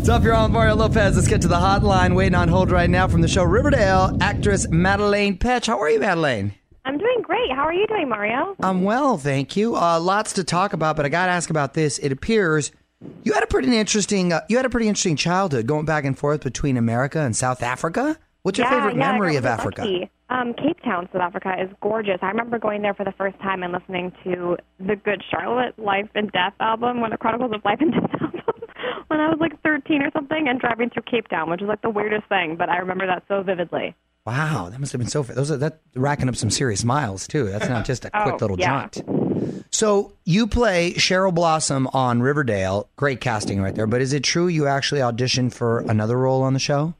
What's up, you're on Mario Lopez. Let's get to the hotline. Waiting on hold right now from the show Riverdale, actress Madelaine Petsch. How are you, Madelaine? I'm doing great. How are you doing, Mario? I'm well, thank you. Uh, lots to talk about, but I got to ask about this. It appears you had a pretty interesting uh, you had a pretty interesting childhood, going back and forth between America and South Africa. What's your yeah, favorite yeah, memory of Africa? lucky. Um, Cape Town, South Africa, is gorgeous. I remember going there for the first time and listening to the Good Charlotte Life and Death album, when the Chronicles of Life and Death album, when I was like 13 or something, and driving through Cape Town, which is like the weirdest thing, but I remember that so vividly. Wow, that must have been so. Those are that racking up some serious miles too. That's not just a oh, quick Oh, little yeah. jaunt. So you play Cheryl Blossom on Riverdale. Great casting right there. But is it true you actually auditioned for another role on the show?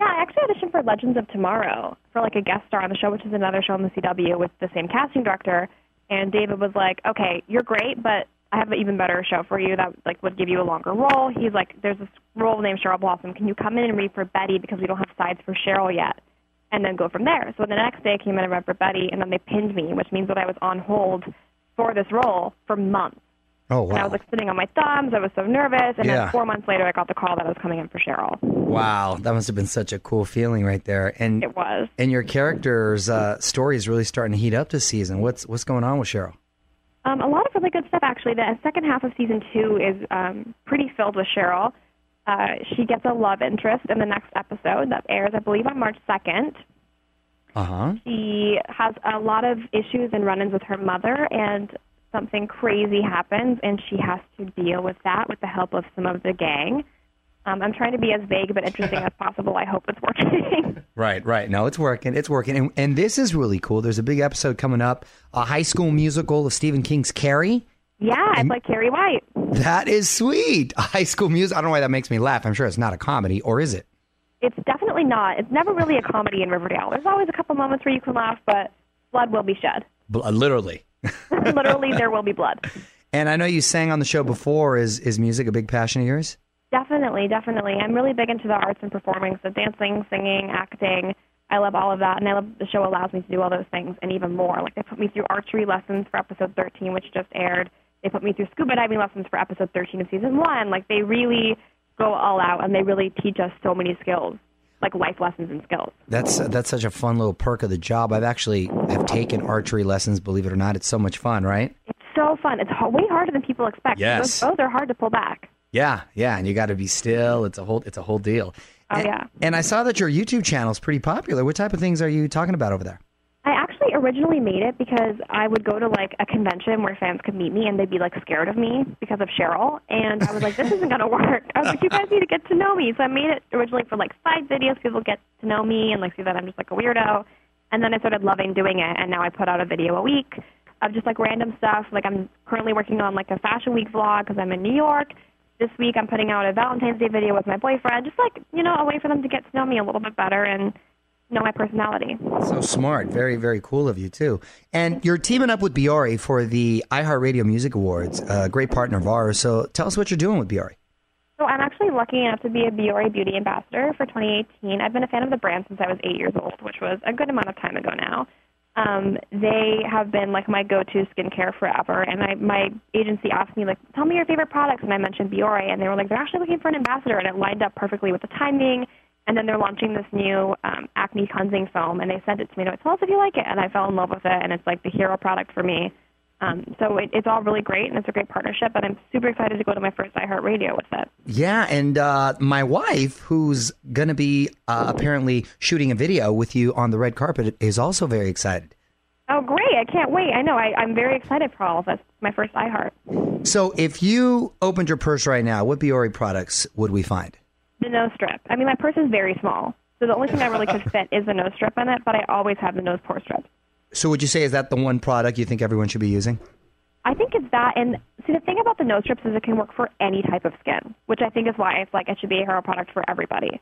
Yeah, I actually auditioned for Legends of Tomorrow for like a guest star on the show, which is another show on the CW with the same casting director. And David was like, "Okay, you're great, but I have an even better show for you that like would give you a longer role." He's like, "There's this role named Cheryl Blossom. Can you come in and read for Betty because we don't have sides for Cheryl yet?" And then go from there. So the next day I came in and read for Betty, and then they pinned me, which means that I was on hold for this role for months. Oh And I was like sitting on my thumbs. I was so nervous. And Yeah. then four months later, I got the call that I was coming in for Cheryl. Wow, that must have been such a cool feeling right there. And It was. and your character's uh, story is really starting to heat up this season. What's what's going on with Cheryl? Um, a lot really good stuff, actually. The second half of season two is um, pretty filled with Cheryl. Uh, she gets a love interest in the next episode that airs, I believe, on March 2nd. Uh huh. She has a lot of issues and run ins with her mother, and something crazy happens, and she has to deal with that with the help of some of the gang. Um, I'm trying to be as vague but interesting as possible. I hope it's working. Right, right. No, it's working. It's working. And, and this is really cool. There's a big episode coming up, a high school musical of Stephen King's Carrie. yeah, it's like Carrie White. That is sweet. High school music. I don't know why that makes me laugh. I'm sure it's not a comedy, or is it? It's definitely not. It's never really a comedy in Riverdale. There's always a couple moments where you can laugh, but blood will be shed. Bl- uh, literally. Literally, there will be blood. And I know you sang on the show before. Is is music a big passion of yours? Definitely, definitely. I'm really big into the arts and performing, so dancing, singing, acting. I love all of that, and I love the show allows me to do all those things and even more. Like they put me through archery lessons for episode 13, which just aired. They put me through scuba diving lessons for episode 13 of season one. Like they really go all out, and they really teach us so many skills, like life lessons and skills. That's that's such a fun little perk of the job. I've actually have taken archery lessons. Believe it or not, it's so much fun, right? It's so fun. It's h- way harder than people expect. Yes. Those bows are hard to pull back. Yeah, yeah, and you got to be still. It's a whole it's a whole deal. Oh, and, yeah. And I saw that your YouTube channel is pretty popular. What type of things are you talking about over there? I actually originally made it because I would go to like a convention where fans could meet me and they'd be like scared of me because of Cheryl. And I was like, this isn't going to work. I was like, you guys need to get to know me. So I made it originally for like side videos. People get to know me and like see that I'm just like a weirdo. And then I started loving doing it. And now I put out a video a week of just like random stuff. Like I'm currently working on like a Fashion Week vlog because I'm in New York. This week I'm putting out a Valentine's Day video with my boyfriend, just like, you know, a way for them to get to know me a little bit better and know my personality. So smart. Very, very cool of you, too. And you're teaming up with Biore for the iHeartRadio Music Awards, a great partner of ours. So tell us what you're doing with Biore. So I'm actually lucky enough to be a Biore Beauty Ambassador for 2018. I've been a fan of the brand since I was eight years old, which was a good amount of time ago now. Um, they have been like my go-to skincare forever, and I, my agency asked me like, "Tell me your favorite products," and I mentioned Biore, and they were like, "They're actually looking for an ambassador," and it lined up perfectly with the timing. And then they're launching this new um, acne cleansing foam, and they sent it to me. And I tell us if you like it, and I fell in love with it, and it's like the hero product for me. Um, so it, it's all really great, and it's a great partnership, and I'm super excited to go to my first iHeartRadio with it. Yeah, and uh, my wife, who's going to be uh, apparently shooting a video with you on the red carpet, is also very excited. Oh, great! I can't wait. I know. I, I'm very excited for all of this. My first iHeart. So, if you opened your purse right now, what Biore products would we find? The nose strip. I mean, my purse is very small, so the only thing I really could fit is the nose strip in it. But I always have the nose pore strips. So, would you say is that the one product you think everyone should be using? I think it's that, and see the thing about the nose strips is it can work for any type of skin, which I think is why it's like it should be a hero product for everybody.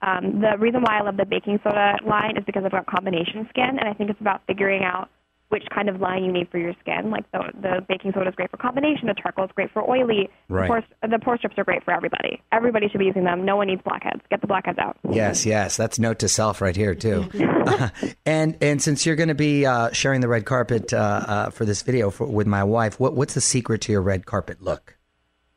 Um, the reason why I love the baking soda line is because I've got combination skin, and I think it's about figuring out which kind of line you need for your skin. Like the the baking soda is great for combination, the charcoal is great for oily. Right. The, pore, the pore strips are great for everybody. Everybody should be using them. No one needs blackheads. Get the blackheads out. Yes, yes, that's note to self right here too. and and since you're going to be uh, sharing the red carpet uh, uh, for this video for, with my wife, what what's the secret to your red carpet look?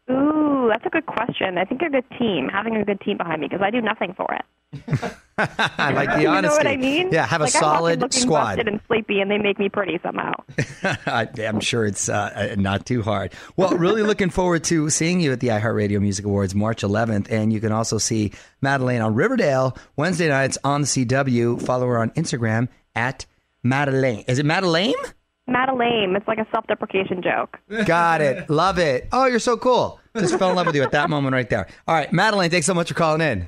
Ooh, that's a good question. I think a good team, having a good team behind me, because I do nothing for it. I like the you honesty. know what I mean? Yeah, have a like, I walk solid looking squad. busted and sleepy, and they make me pretty somehow. I, I'm sure it's uh, uh, not too hard. Well, really looking forward to seeing you at the iHeartRadio Music Awards March 11th. And you can also see Madelaine on Riverdale Wednesday nights on the CW. Follow her on Instagram at Madeline. Is it Madeline? Madeline. it's like a self-deprecation joke. Got it. Love it. Oh, you're so cool. Just fell in love with you at that moment right there. All right, Madelaine. thanks so much for calling in.